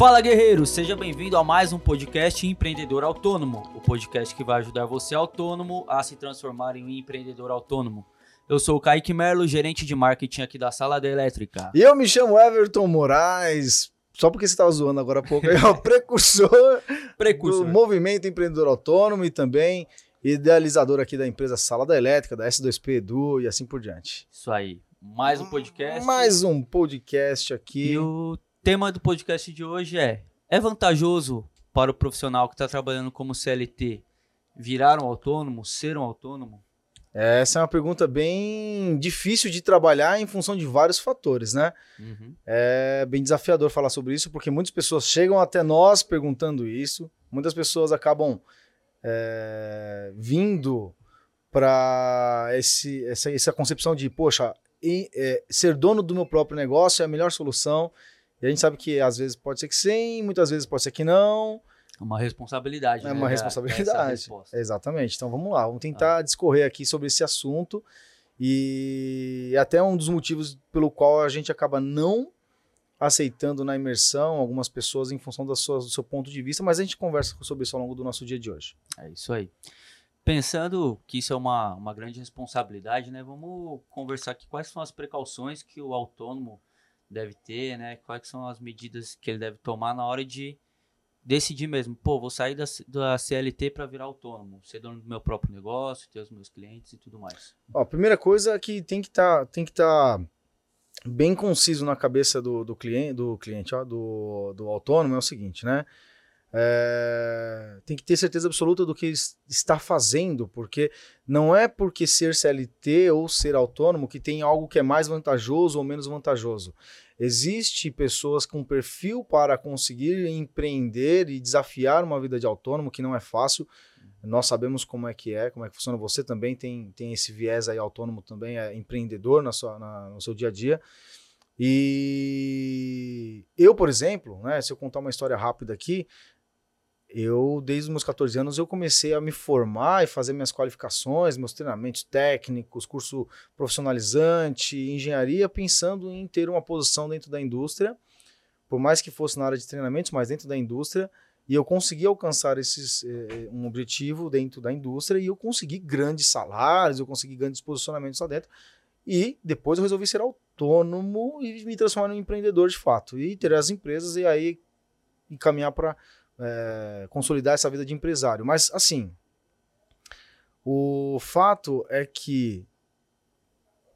Fala guerreiro, seja bem-vindo a mais um podcast Empreendedor Autônomo, o podcast que vai ajudar você autônomo a se transformar em um empreendedor autônomo. Eu sou o Kaique Merlo, gerente de marketing aqui da Sala da Elétrica. E eu me chamo Everton Moraes, só porque você estava zoando agora há pouco, é o precursor, Precursor. do movimento empreendedor autônomo e também idealizador aqui da empresa Sala da Elétrica, da S2P Edu e assim por diante. Isso aí, mais um podcast. Mais um podcast aqui. E o tema do podcast de hoje é: é vantajoso para o profissional que está trabalhando como CLT virar um autônomo, ser um autônomo? Essa é uma pergunta bem difícil de trabalhar em função de vários fatores, né? Uhum. É bem desafiador falar sobre isso, porque muitas pessoas chegam até nós perguntando isso, muitas pessoas acabam é, vindo para essa, essa concepção de, poxa, e, é, ser dono do meu próprio negócio é a melhor solução. E a gente sabe que às vezes pode ser que sim, muitas vezes pode ser que não. Uma responsabilidade. É né, uma da- responsabilidade. Exatamente. Então vamos lá, vamos tentar discorrer aqui sobre esse assunto. E até um dos motivos pelo qual a gente acaba não aceitando na imersão algumas pessoas em função da sua- do seu ponto de vista, mas a gente conversa sobre isso ao longo do nosso dia de hoje. É isso aí. Pensando que isso é uma, uma grande responsabilidade, né? Vamos conversar aqui quais são as precauções que o autônomo deve ter, né? Quais são as medidas que ele deve tomar na hora de decidir mesmo. Pô, vou sair da, da CLT para virar autônomo, ser dono do meu próprio negócio, ter os meus clientes e tudo mais. Ó, a primeira coisa é que tem que estar tem que tá bem conciso na cabeça do, do cliente, do cliente, ó, do, do autônomo é o seguinte, né? É, tem que ter certeza absoluta do que es- está fazendo, porque não é porque ser CLT ou ser autônomo que tem algo que é mais vantajoso ou menos vantajoso. Existe pessoas com perfil para conseguir empreender e desafiar uma vida de autônomo que não é fácil. Nós sabemos como é que é, como é que funciona. Você também tem, tem esse viés aí autônomo também, é empreendedor na sua, na- no seu dia a dia. E eu, por exemplo, né, se eu contar uma história rápida aqui, eu, desde os meus 14 anos, eu comecei a me formar e fazer minhas qualificações, meus treinamentos técnicos, curso profissionalizante, engenharia, pensando em ter uma posição dentro da indústria, por mais que fosse na área de treinamentos, mas dentro da indústria, e eu consegui alcançar esses, eh, um objetivo dentro da indústria e eu consegui grandes salários, eu consegui grandes posicionamentos lá dentro. E depois eu resolvi ser autônomo e me transformar num empreendedor de fato. E ter as empresas e aí encaminhar para consolidar essa vida de empresário. Mas assim, o fato é que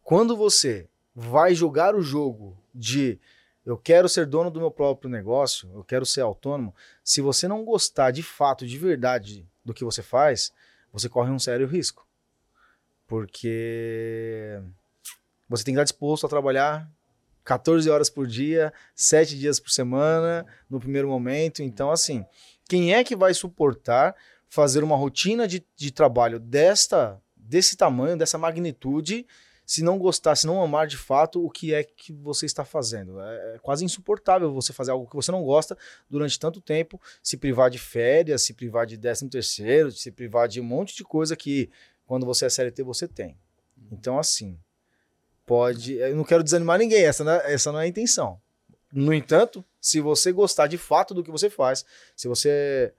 quando você vai jogar o jogo de eu quero ser dono do meu próprio negócio, eu quero ser autônomo, se você não gostar de fato, de verdade do que você faz, você corre um sério risco. Porque você tem que estar disposto a trabalhar 14 horas por dia, 7 dias por semana, no primeiro momento. Então, assim, quem é que vai suportar fazer uma rotina de, de trabalho desta, desse tamanho, dessa magnitude, se não gostar, se não amar de fato o que é que você está fazendo? É, é quase insuportável você fazer algo que você não gosta durante tanto tempo, se privar de férias, se privar de 13 terceiro, se privar de um monte de coisa que quando você é CLT você tem. Então, assim, pode. Eu não quero desanimar ninguém, essa não é, essa não é a intenção. No entanto, se você gostar de fato do que você faz, se você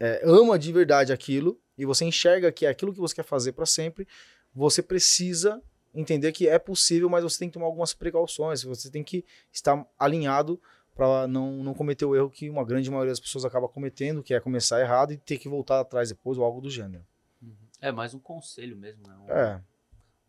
é, ama de verdade aquilo e você enxerga que é aquilo que você quer fazer para sempre, você precisa entender que é possível, mas você tem que tomar algumas precauções, você tem que estar alinhado para não, não cometer o erro que uma grande maioria das pessoas acaba cometendo, que é começar errado e ter que voltar atrás depois ou algo do gênero. É mais um conselho mesmo, né? Um- É,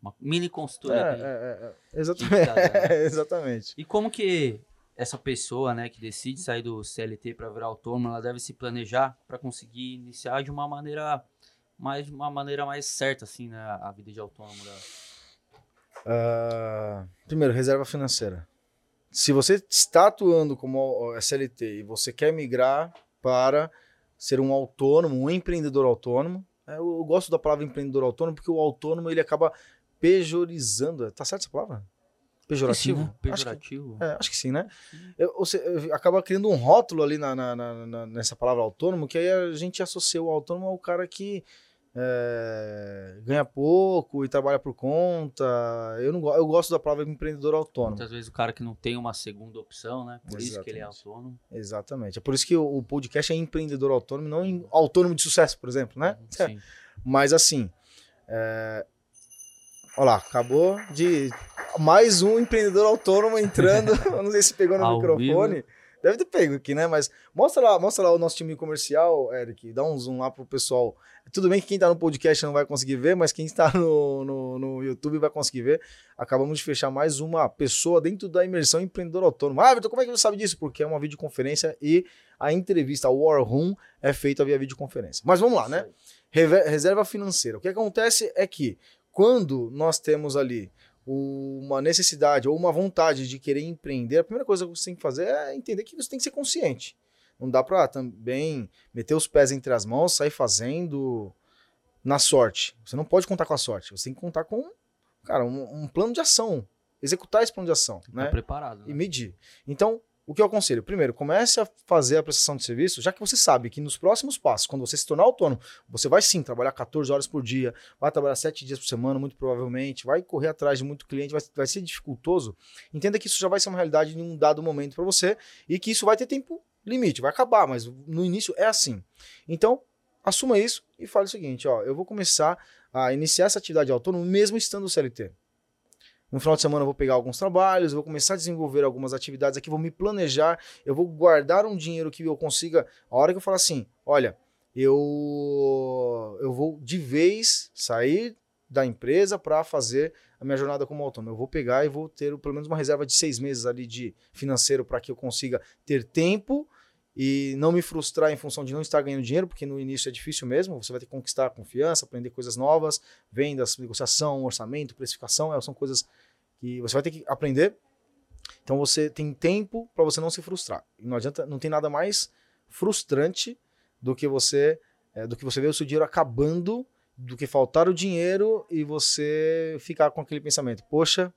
Uma mini é, consultoria. é, é, é, que exatamente. dando. exatamente. E como que essa pessoa, né, que decide sair do CLT para virar autônomo, ela deve se planejar para conseguir iniciar de uma maneira mais uma maneira mais certa assim, né, a vida de autônomo dela. Ah, primeiro, reserva financeira. Se você está atuando como SLT e você quer migrar para ser um autônomo, um empreendedor autônomo, é, eu gosto da palavra empreendedor autônomo porque o autônomo ele acaba pejorizando. Tá certo essa palavra? Pejorativo? Sim, né? Acho que- Pejorativo. é, acho que sim, né? Eu- você eu- acaba criando um rótulo ali na, na- na- nessa palavra autônomo, que aí a gente associa o autônomo ao cara que é, ganha pouco e trabalha por conta. Eu não eu gosto da palavra empreendedor autônomo. Muitas vezes o cara que não tem uma segunda opção, né? Por isso que ele é Exatamente. autônomo. Exatamente. É por isso que o, o podcast é empreendedor autônomo, não em- autônomo de sucesso, por exemplo, né? Sim. Mas assim, é... olha lá, acabou de mais um empreendedor autônomo entrando. Eu não sei se pegou no microfone. Deve ter pego aqui, né? Mas mostra lá, mostra lá o nosso time comercial, Eric. Dá um zoom lá pro pessoal. Tudo bem que quem tá no podcast não vai conseguir ver, mas quem está no, no, no YouTube vai conseguir ver. Acabamos de fechar mais uma pessoa dentro da imersão empreendedor autônomo. Ah, Vitor, como é que você sabe disso? Porque é uma videoconferência e a entrevista, a War Room, é feita via videoconferência. Mas vamos lá, né? Reserva financeira. O que acontece é que quando nós temos ali uma necessidade ou uma vontade de querer empreender, a primeira coisa que você tem que fazer é entender que você tem que ser consciente. Não dá para também meter os pés entre as mãos, sair fazendo na sorte. Você não pode contar com a sorte. Você tem que contar com, cara, um, um plano de ação. Executar esse plano de ação, Tá né? preparado. e Né? medir. Então, o que eu aconselho? Primeiro, comece a fazer a prestação de serviço, já que você sabe que nos próximos passos, quando você se tornar autônomo, você vai sim trabalhar 14 horas por dia, vai trabalhar 7 dias por semana, muito provavelmente, vai correr atrás de muito cliente, vai, vai ser dificultoso. Entenda que isso já vai ser uma realidade em um dado momento para você e que isso vai ter tempo limite, vai acabar, mas no início é assim. Então, assuma isso e fale o seguinte: ó, eu vou começar a iniciar essa atividade autônoma mesmo estando CLT. No final de semana eu vou pegar alguns trabalhos, vou começar a desenvolver algumas atividades aqui, vou me planejar, eu vou guardar um dinheiro que eu consiga. A hora que eu falar assim, olha, eu eu vou de vez sair da empresa para fazer a minha jornada como autônomo. Eu vou pegar e vou ter pelo menos uma reserva de seis meses ali de financeiro para que eu consiga ter tempo e não me frustrar em função de não estar ganhando dinheiro, porque no início é difícil mesmo, você vai ter que conquistar a confiança, aprender coisas novas, vendas, negociação, orçamento, precificação, é, são coisas que você vai ter que aprender. Então você tem tempo para você não se frustrar. E não adianta, não tem nada mais frustrante do que você é, do que você ver o seu dinheiro acabando, do que faltar o dinheiro e você ficar com aquele pensamento, poxa,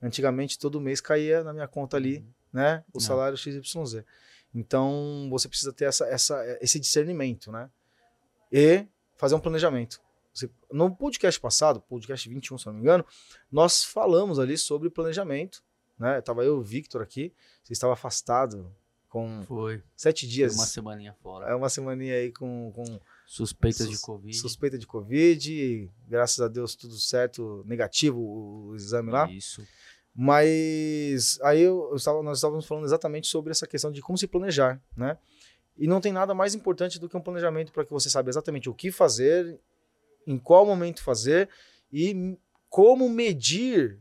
antigamente todo mês caía na minha conta ali, né, o Não. salário XYZ. Então você precisa ter essa, essa, esse discernimento, né? E fazer um planejamento. Você- no podcast passado, podcast 21, se não me engano, nós falamos ali sobre planejamento, né? Tava eu e o Victor aqui, você estava afastado com Foi. sete Foi dias. uma semaninha fora. É uma semaninha aí com, com Suspeitas de sus- Covid. suspeita de Covid, graças a Deus tudo certo, negativo o, o exame lá. Isso. Mas aí eu, eu estava, nós estávamos falando exatamente sobre essa questão de como se planejar, né? E não tem nada mais importante do que um planejamento para que você saiba exatamente o que fazer, em qual momento fazer e como medir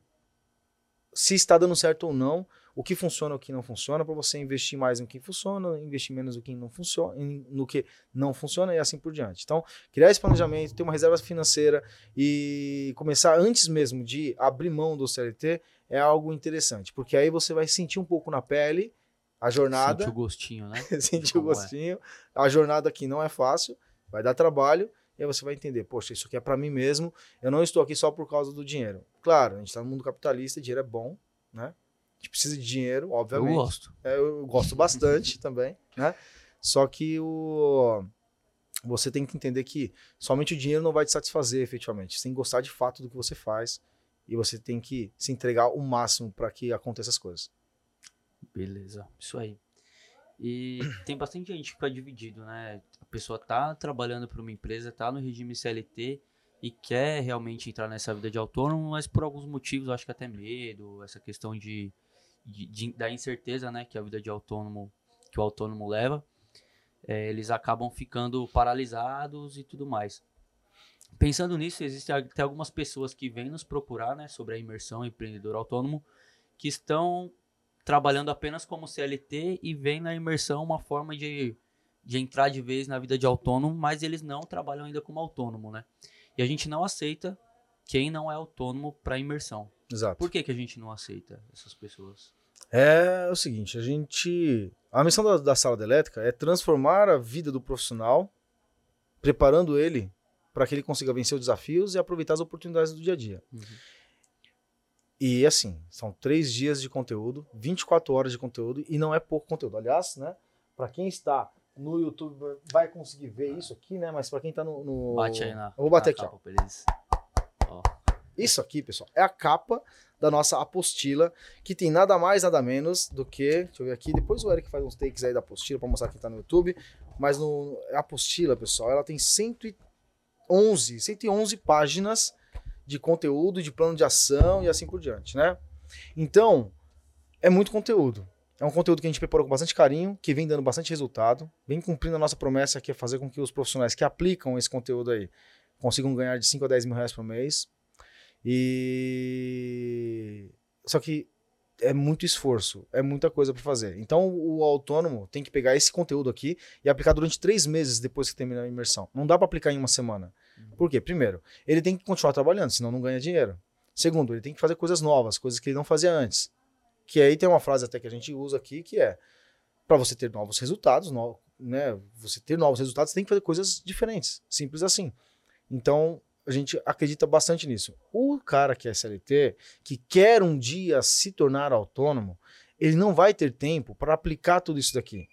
se está dando certo ou não, o que funciona, o que não funciona, para você investir mais no que funciona, investir menos no que não funciona, no que não funciona e assim por diante. Então, criar esse planejamento, ter uma reserva financeira e começar antes mesmo de abrir mão do CLT é algo interessante, porque aí você vai sentir um pouco na pele a jornada, Sente o gostinho, né? sentir o é. gostinho, a jornada aqui não é fácil, vai dar trabalho, e aí você vai entender, poxa, isso aqui é para mim mesmo, eu não estou aqui só por causa do dinheiro. Claro, a gente está no mundo capitalista, dinheiro é bom, né? A gente precisa de dinheiro, Eu obviamente. gosto. É, eu gosto bastante também, né? Só que o você tem que entender que somente o dinheiro não vai te satisfazer efetivamente. Você tem que gostar de fato do que você faz e você tem que se entregar o máximo para que aconteça as coisas. Beleza, isso aí. E tem bastante gente que fica dividido, né? A pessoa tá trabalhando para uma empresa, tá no regime CLT e quer realmente entrar nessa vida de autônomo, mas por alguns motivos, acho que até medo, essa questão de, de- de- da incerteza, né, que a vida de autônomo, que o autônomo leva, é, eles acabam ficando paralisados e tudo mais. Pensando nisso, existem até algumas pessoas que vêm nos procurar, né, sobre a imersão empreendedor autônomo, que estão trabalhando apenas como CLT e vem na imersão uma forma de, de entrar de vez na vida de autônomo, mas eles não trabalham ainda como autônomo, né? E a gente não aceita quem não é autônomo para imersão. Exato. Por que, que a gente não aceita essas pessoas? É o seguinte, a gente. A missão da, da sala de elétrica é transformar a vida do profissional, preparando ele para que ele consiga vencer os desafios e aproveitar as oportunidades do dia a dia. E assim, são três dias de conteúdo, 24 horas de conteúdo, e não é pouco conteúdo. Aliás, né, para quem está no YouTube vai conseguir ver isso aqui, né? Mas para quem tá no, no, Bate aí na. Eu vou bater aqui, capa. Ó. Isso aqui, pessoal, é a capa da nossa apostila, que tem nada mais, nada menos do que. Deixa eu ver aqui. Depois o Eric faz uns takes aí da apostila para mostrar quem tá no YouTube. Mas no, a apostila, pessoal, ela tem 111, 111 páginas de conteúdo, de plano de ação e assim por diante, né? Então, é muito conteúdo. É um conteúdo que a gente preparou com bastante carinho, que vem dando bastante resultado, vem cumprindo a nossa promessa que é fazer com que os profissionais que aplicam esse conteúdo aí consigam ganhar de 5 a 10 mil reais por mês. E. Só que é muito esforço, é muita coisa para fazer. Então o autônomo tem que pegar esse conteúdo aqui e aplicar durante três meses depois que terminar a imersão. Não dá para aplicar em uma semana. Por quê? Primeiro, ele tem que continuar trabalhando, senão não ganha dinheiro. Segundo, ele tem que fazer coisas novas, coisas que ele não fazia antes. Que aí tem uma frase até que a gente usa aqui que é para você ter novos resultados, no, né? Você ter novos resultados, você tem que fazer coisas diferentes, simples assim. Então, a gente acredita bastante nisso. O cara que é SLT, que quer um dia se tornar autônomo, ele não vai ter tempo para aplicar tudo isso daqui.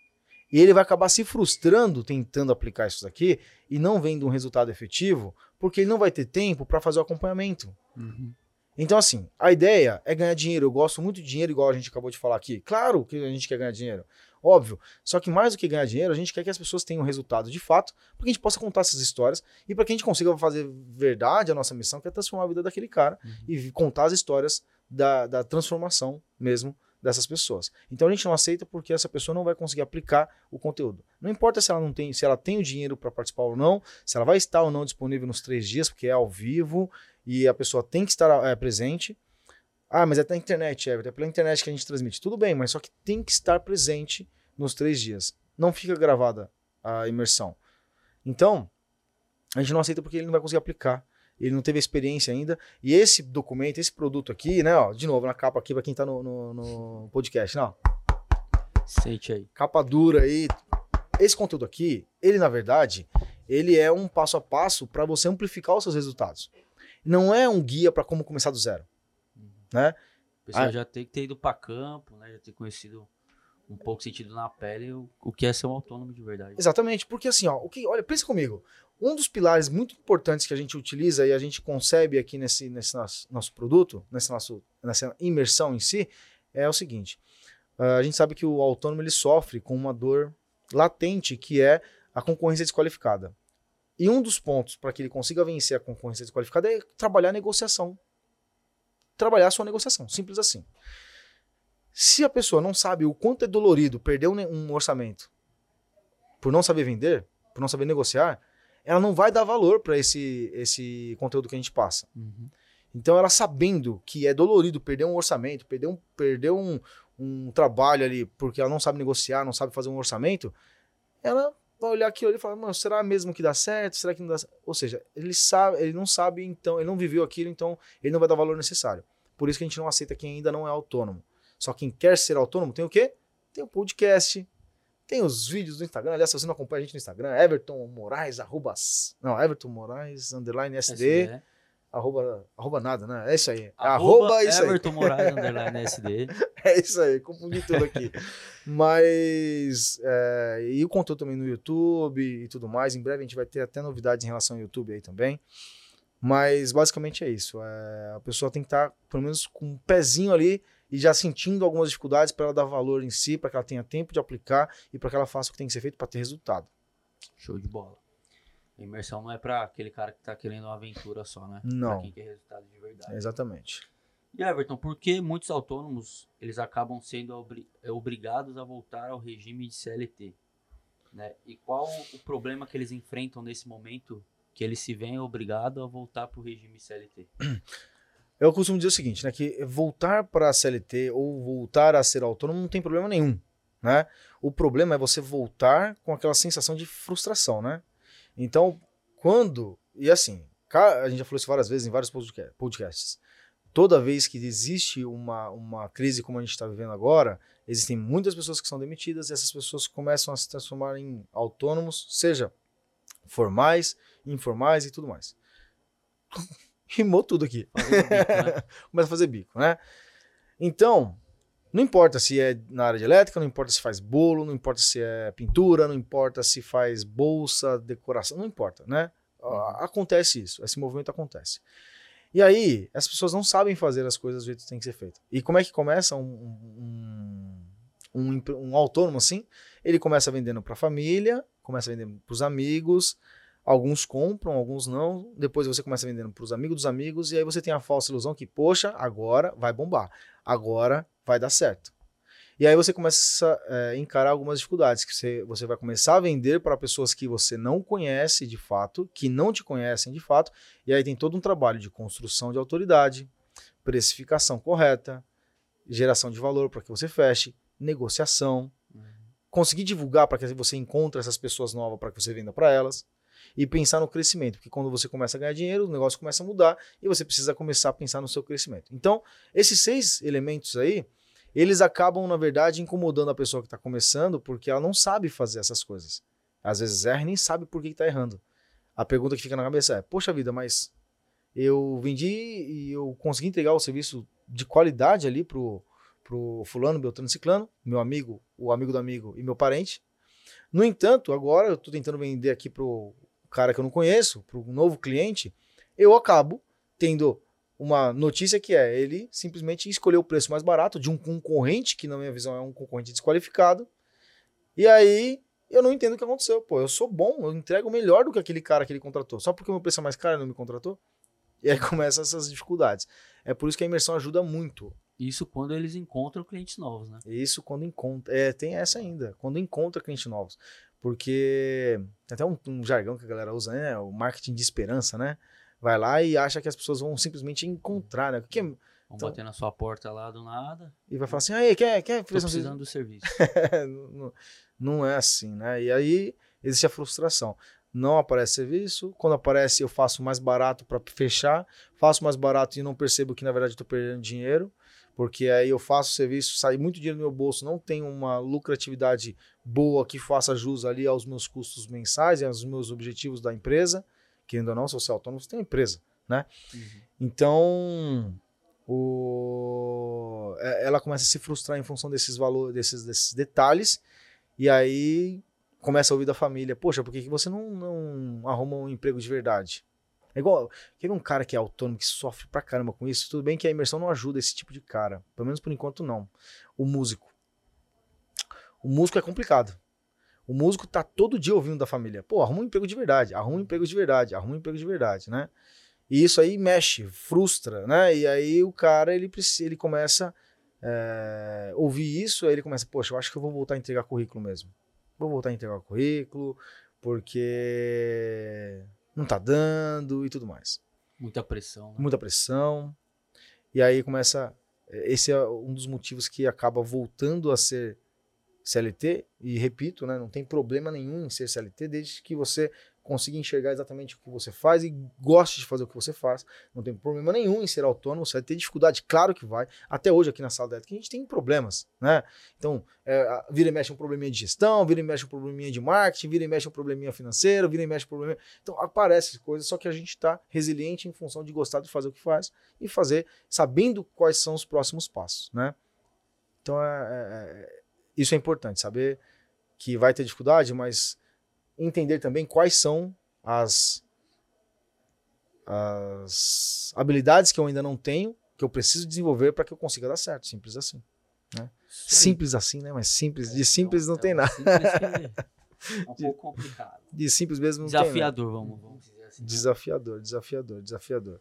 E ele vai acabar se frustrando tentando aplicar isso daqui e não vendo um resultado efetivo, porque ele não vai ter tempo para fazer o acompanhamento. Uhum. Então, assim, a ideia é ganhar dinheiro. Eu gosto muito de dinheiro, igual a gente acabou de falar aqui. Claro que a gente quer ganhar dinheiro. Óbvio. Só que mais do que ganhar dinheiro, a gente quer que as pessoas tenham resultado de fato, para que a gente possa contar essas histórias e para que a gente consiga fazer verdade a nossa missão, que é transformar a vida daquele cara Uhum. e contar as histórias da, da transformação mesmo dessas pessoas. Então a gente não aceita porque essa pessoa não vai conseguir aplicar o conteúdo. Não importa se ela não tem, se ela tem o dinheiro para participar ou não, se ela vai estar ou não disponível nos três dias, porque é ao vivo e a pessoa tem que estar é, presente. Ah, mas é pela internet, Everton, é pela internet que a gente transmite. Tudo bem, mas só que tem que estar presente nos três dias. Não fica gravada a imersão. Então, a gente não aceita porque ele não vai conseguir aplicar. Ele não teve experiência ainda. E esse documento, esse produto aqui, né? Ó, de novo, na capa aqui, para quem tá no, no, no podcast, não. Sente aí. Capa dura aí. Esse conteúdo aqui, ele na verdade, ele é um passo a passo para você amplificar os seus resultados. Não é um guia para como começar do zero, né? O pessoal Ah. já tem que ter ido para campo, né? Já ter conhecido um pouco sentido na pele o, o que é ser um autônomo de verdade. Exatamente, porque assim, ó, o que, olha, pensa comigo. Um dos pilares muito importantes que a gente utiliza e a gente concebe aqui nesse, nesse nosso, nosso produto, nesse nosso, nessa imersão em si, é o seguinte: ah, a gente sabe que o autônomo ele sofre com uma dor latente que é a concorrência desqualificada. E um dos pontos para que ele consiga vencer a concorrência desqualificada é trabalhar a negociação. Trabalhar a sua negociação, simples assim. Se a pessoa não sabe o quanto é dolorido perder um, orçamento por não saber vender, por não saber negociar, ela não vai dar valor para esse, esse conteúdo que a gente passa. Uhum. Então, ela sabendo que é dolorido perder um orçamento, perder um, perder um, um trabalho ali, porque ela não sabe negociar, não sabe fazer um orçamento, ela vai olhar aquilo ali e falar, mano, será mesmo que dá certo? Será que não dá certo? Ou seja, ele sabe, ele não sabe, então, ele não viveu aquilo, então ele não vai dar o valor necessário. Por isso que a gente não aceita quem ainda não é autônomo. Só quem quer ser autônomo tem o quê? Tem o podcast, tem os vídeos do Instagram. Aliás, se você não acompanha a gente no Instagram, Everton Moraes, arroba, não, Everton Moraes, underline SD, SD. arroba, arroba nada, né? É isso aí. Arroba, Arroba isso aí. Everton Moraes, underline SD. É isso aí, confundi tudo aqui. Mas. é, e o conteúdo também no YouTube e tudo mais. Em breve a gente vai ter até novidades em relação ao YouTube aí também. Mas basicamente é isso. é, a pessoa tem que estar, pelo menos, com um pezinho ali e já sentindo algumas dificuldades para ela dar valor em si, para que ela tenha tempo de aplicar e para que ela faça o que tem que ser feito para ter resultado. Show de bola. A imersão não é pra aquele cara que tá querendo uma aventura só, né? Não. Pra quem quer resultado de verdade. Exatamente. E Everton, por que muitos autônomos eles acabam sendo obri- eh, obrigados a voltar ao regime de CLT? Né? E qual o problema que eles enfrentam nesse momento que eles se veem obrigados a voltar para o regime CLT? Eu costumo dizer o seguinte, né? Que voltar para a CLT ou voltar a ser autônomo não tem problema nenhum, né? O problema é você voltar com aquela sensação de frustração, né? Então, quando... E assim, a gente já falou isso várias vezes em vários podca- podcasts. Toda vez que existe uma, uma crise como a gente está vivendo agora, existem muitas pessoas que são demitidas e essas pessoas começam a se transformar em autônomos, seja formais, informais e tudo mais. Rimou tudo aqui né? começa a fazer bico, né? Então, Não importa se é na área de elétrica, não importa se faz bolo, não importa se é pintura, não importa se faz bolsa, decoração, não importa, né? Acontece isso, esse movimento acontece. E aí, as pessoas não sabem fazer as coisas do jeito que tem que ser feito. E como é que começa um, um, um, um autônomo assim? Ele começa vendendo para a família, começa vendendo para os amigos, alguns compram, alguns não. Depois você começa vendendo para os amigos dos amigos, e aí você tem a falsa ilusão que, poxa, agora vai bombar, agora vai dar certo. E aí você começa a é, encarar algumas dificuldades, que você, você vai começar a vender para pessoas que você não conhece de fato, que não te conhecem de fato, e aí tem todo um trabalho de construção de autoridade, precificação correta, geração de valor para que você feche, negociação. Conseguir divulgar para que você encontre essas pessoas novas para que você venda para elas e pensar no crescimento, porque quando você começa a ganhar dinheiro, o negócio começa a mudar e você precisa começar a pensar no seu crescimento. Então, esses seis elementos aí, eles acabam, na verdade, incomodando a pessoa que está começando, porque ela não sabe fazer essas coisas. Às vezes erra e nem sabe por que está errando. A pergunta que fica na cabeça é: poxa vida, mas eu vendi e eu consegui entregar o serviço de qualidade ali pro, pro fulano, Beltrano Ciclano, meu amigo, o amigo do amigo e meu parente. No entanto, agora eu estou tentando vender aqui pro cara que eu não conheço, pro novo cliente, eu acabo tendo uma notícia que é ele simplesmente escolheu o preço mais barato de um concorrente, que na minha visão é um concorrente desqualificado. E aí eu não entendo o que aconteceu. Pô, eu sou bom, eu entrego melhor do que aquele cara que ele contratou. Só porque o meu preço é mais caro ele não me contratou? E aí começam essas dificuldades. É por isso que a imersão ajuda muito. Isso quando eles encontram clientes novos, né? Isso quando encontra. É, tem essa ainda. Quando encontra clientes novos. Porque tem até um, um jargão que a galera usa, né? O marketing de esperança, né? vai lá e acha que as pessoas vão simplesmente encontrar, né? Que, vão então, bater na sua porta lá do nada. E vai falar assim, aí, quer, quer Tô precisando do serviço. não, não é assim, né? E aí existe a frustração. Não aparece serviço, quando aparece eu faço mais barato para fechar, faço mais barato e não percebo que na verdade estou perdendo dinheiro, porque aí eu faço serviço, sai muito dinheiro do meu bolso, não tenho uma lucratividade boa que faça jus ali aos meus custos mensais e aos meus objetivos da empresa querendo ou não, se você é autônomo, você tem uma empresa, né? Uhum. Então, o... É, ela começa a se frustrar em função desses valores, desses, desses detalhes, e aí começa a ouvir da família, poxa, por que, que você não, não arruma um emprego de verdade? É igual, quer um cara que é autônomo, que sofre pra caramba com isso, tudo bem que a imersão não ajuda esse tipo de cara, pelo menos por enquanto não. O músico. O músico é complicado. O músico tá todo dia ouvindo da família. Pô, arruma um emprego de verdade, arruma um emprego de verdade, arruma um emprego de verdade, né? E isso aí mexe, frustra, né? E aí o cara, ele, ele começa é, ouvir isso, aí ele começa, poxa, eu acho que eu vou voltar a entregar currículo mesmo. Vou voltar a entregar currículo, porque não tá dando e tudo mais. Muita pressão. Né? Muita pressão. E aí começa. Esse é um dos motivos que acaba voltando a ser CLT, e repito, né, não tem problema nenhum em ser CLT, desde que você consiga enxergar exatamente o que você faz e goste de fazer o que você faz. Não tem problema nenhum em ser autônomo, você vai ter dificuldade, claro que vai. Até hoje aqui na sala da ética a gente tem problemas, né? Então, é, vira e mexe um probleminha de gestão, vira e mexe um probleminha de marketing, vira e mexe um probleminha financeiro, vira e mexe um probleminha... Então, aparecem coisas, só que a gente está resiliente em função de gostar de fazer o que faz e fazer sabendo quais são os próximos passos, né? Então, é, é, é isso é importante, saber que vai ter dificuldade, mas entender também quais são as, as habilidades que eu ainda não tenho, que eu preciso desenvolver para que eu consiga dar certo. Simples assim. Né? Simples assim, né? Mas simples, de simples não é tem nada. É um pouco complicado. De simples mesmo não desafiador, tem nada. Vamos, vamos dizer assim. Desafiador, desafiador, desafiador.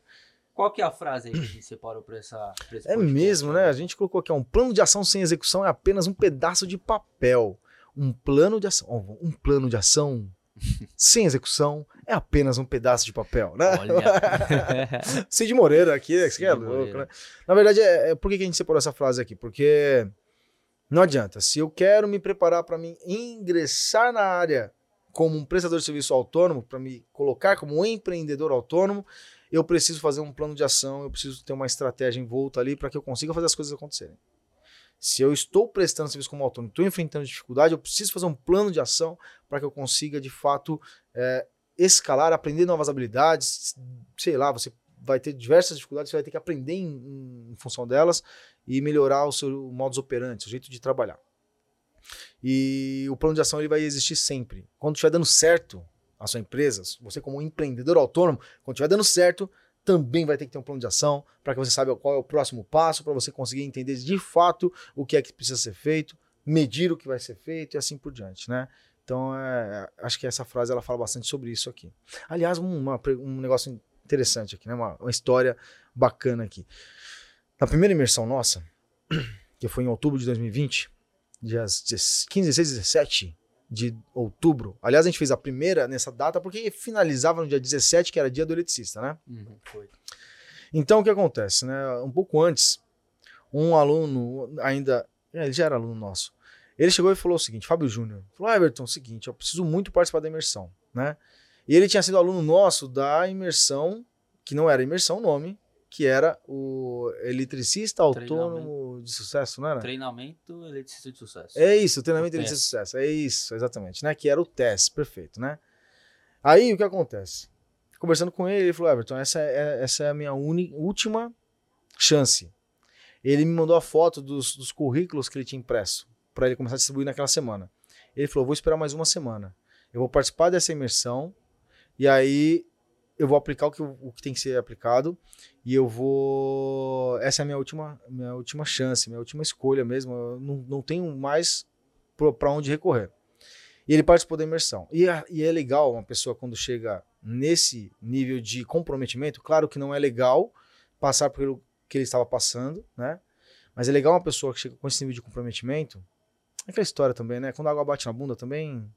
Qual que é a frase aí que a gente separou para essa pra É mesmo, né? A gente colocou aqui, ó, um plano de ação sem execução é apenas um pedaço de papel. Um plano de ação, um plano de ação sem execução é apenas um pedaço de papel, né? Olha. Cid Moreira aqui, Cid que é louco, né? Na verdade, é, é, por que a gente separou essa frase aqui? Porque não adianta. Se eu quero me preparar para me ingressar na área como um prestador de serviço autônomo, para me colocar como um empreendedor autônomo, eu preciso fazer um plano de ação, eu preciso ter uma estratégia em volta ali para que eu consiga fazer as coisas acontecerem. Se eu estou prestando serviço como autônomo, estou enfrentando dificuldade, eu preciso fazer um plano de ação para que eu consiga, de fato, é, escalar, aprender novas habilidades. Sei lá, você vai ter diversas dificuldades, você vai ter que aprender em, em função delas e melhorar o seu modus operandi, o jeito de trabalhar. E o plano de ação ele vai existir sempre. Quando estiver dando certo a sua empresa, você como empreendedor autônomo, quando estiver dando certo, também vai ter que ter um plano de ação para que você saiba qual é o próximo passo, para você conseguir entender de fato o que é que precisa ser feito, medir o que vai ser feito e assim por diante, né? Então, é, acho que essa frase ela fala bastante sobre isso aqui. Aliás, uma, um negócio interessante aqui, né? Uma, uma história bacana aqui. Na primeira imersão nossa, que foi em outubro de 2020, dias 15, 16 17 de outubro. Aliás, a gente fez a primeira nessa data porque finalizava no dia 17, que era dia do eletricista, né? Uhum, foi. Então, o que acontece, né? Um pouco antes, um aluno ainda... É, ele já era aluno nosso. Ele chegou e falou o seguinte, Fábio Júnior, falou, ah, Everton, é o seguinte, eu preciso muito participar da imersão, né? E ele tinha sido aluno nosso da imersão, que não era imersão o nome, que era o eletricista autônomo de sucesso, não era? Treinamento eletricista de sucesso. É isso, treinamento eletricista de sucesso. É isso, exatamente, né? Que era o TES, perfeito, né? Aí o que acontece? Conversando com ele, ele falou: Everton, essa é, essa é a minha última chance. Ele me mandou a foto dos, dos currículos que ele tinha impresso para ele começar a distribuir naquela semana. Ele falou: vou esperar mais uma semana. Eu vou participar dessa imersão e aí eu vou aplicar o que, o que tem que ser aplicado e eu vou. Essa é a minha última, minha última chance, minha última escolha mesmo. Eu não, não tenho mais para onde recorrer. E ele participou da imersão. E, e é legal uma pessoa quando chega nesse nível de comprometimento. Claro que não é legal passar pelo que ele estava passando, né? Mas é legal uma pessoa que chega com esse nível de comprometimento. É aquela história também, né? Quando a água bate na bunda também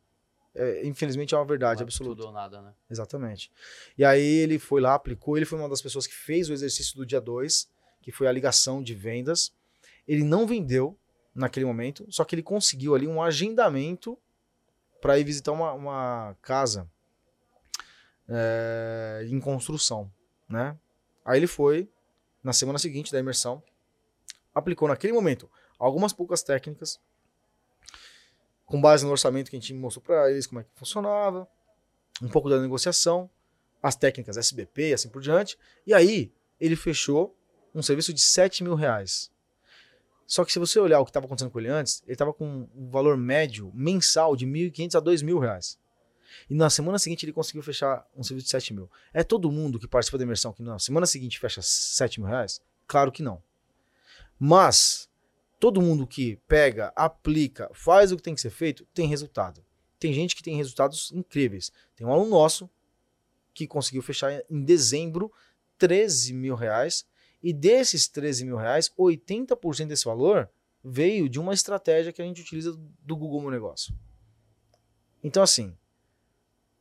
é, infelizmente é uma verdade Não é absoluta. Tudo ou nada, né? Exatamente. E aí ele foi lá, aplicou, ele foi uma das pessoas que fez o exercício do dia 2, que foi a ligação de vendas. Ele não vendeu naquele momento, só que ele conseguiu ali um agendamento para ir visitar uma, uma casa é, em construção, né? Aí ele foi na semana seguinte da imersão, aplicou naquele momento algumas poucas técnicas, com base no orçamento que a gente mostrou para eles como é que funcionava, um pouco da negociação, as técnicas SBP e assim por diante. E aí ele fechou um serviço de 7 mil reais. Só que se você olhar o que estava acontecendo com ele antes, ele estava com um valor médio mensal de 1.500 a 2 mil reais. E na semana seguinte ele conseguiu fechar um serviço de 7 mil. É todo mundo que participa da imersão que na semana seguinte fecha 7 mil reais? Claro que não. Mas todo mundo que pega, aplica, faz o que tem que ser feito, tem resultado. Tem gente que tem resultados incríveis. Tem um aluno nosso que conseguiu fechar em dezembro 13 mil reais. E desses 13 mil reais, 80% desse valor veio de uma estratégia que a gente utiliza do Google Meu Negócio. Então, assim,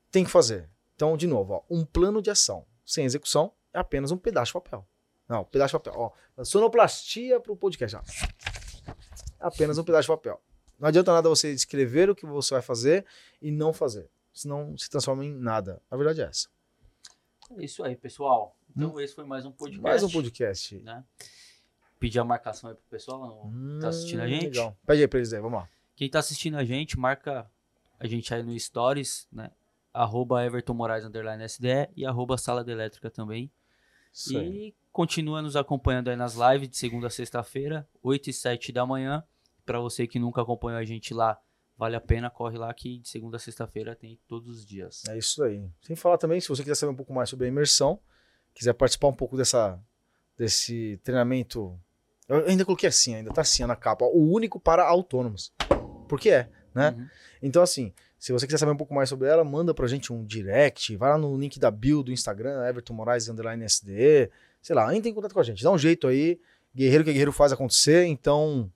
tem que fazer. Então, de novo, ó, um plano de ação sem execução é apenas um pedaço de papel. Não, pedaço de papel. Ó, sonoplastia para o podcast. Ó apenas um pedaço de papel. Não adianta nada você escrever o que você vai fazer e não fazer. Senão se transforma em nada. A verdade é essa. É isso aí, pessoal. Então, hum. esse foi mais um podcast. Mais um podcast. Né? Pedir a marcação aí pro pessoal hum, tá assistindo a gente. Legal. Pede aí pra eles aí, vamos lá. Quem tá assistindo a gente, marca a gente aí no Stories, né? Arroba Everton Moraes underline SDE e arroba Sala de Elétrica também. Isso e aí. continua nos acompanhando aí nas lives de segunda a sexta-feira, 8 e 7 da manhã. Para você que nunca acompanhou a gente lá, vale a pena, corre lá que de segunda a sexta-feira tem todos os dias. É isso aí. Sem falar também, se você quiser saber um pouco mais sobre a imersão, quiser participar um pouco dessa, desse treinamento. Eu ainda coloquei assim, ainda tá assim na capa. O único para autônomos. Porque é, né? Uhum. Então, assim, se você quiser saber um pouco mais sobre ela, manda pra gente um direct, vai lá no link da bio do Instagram, Everton Moraes Underline SDE, sei lá, entra em contato com a gente, dá um jeito aí. Guerreiro que guerreiro faz acontecer, então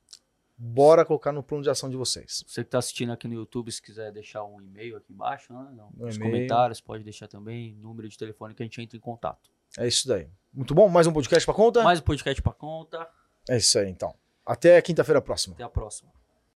bora colocar no plano de ação de vocês. Você que está assistindo aqui no YouTube, se quiser deixar um e-mail aqui embaixo, né? nos comentários, pode deixar também, número de telefone que a gente entra em contato. É isso daí. Muito bom, mais um podcast para conta? Mais um podcast para conta. É isso aí, então. Até quinta-feira próxima. Até a próxima.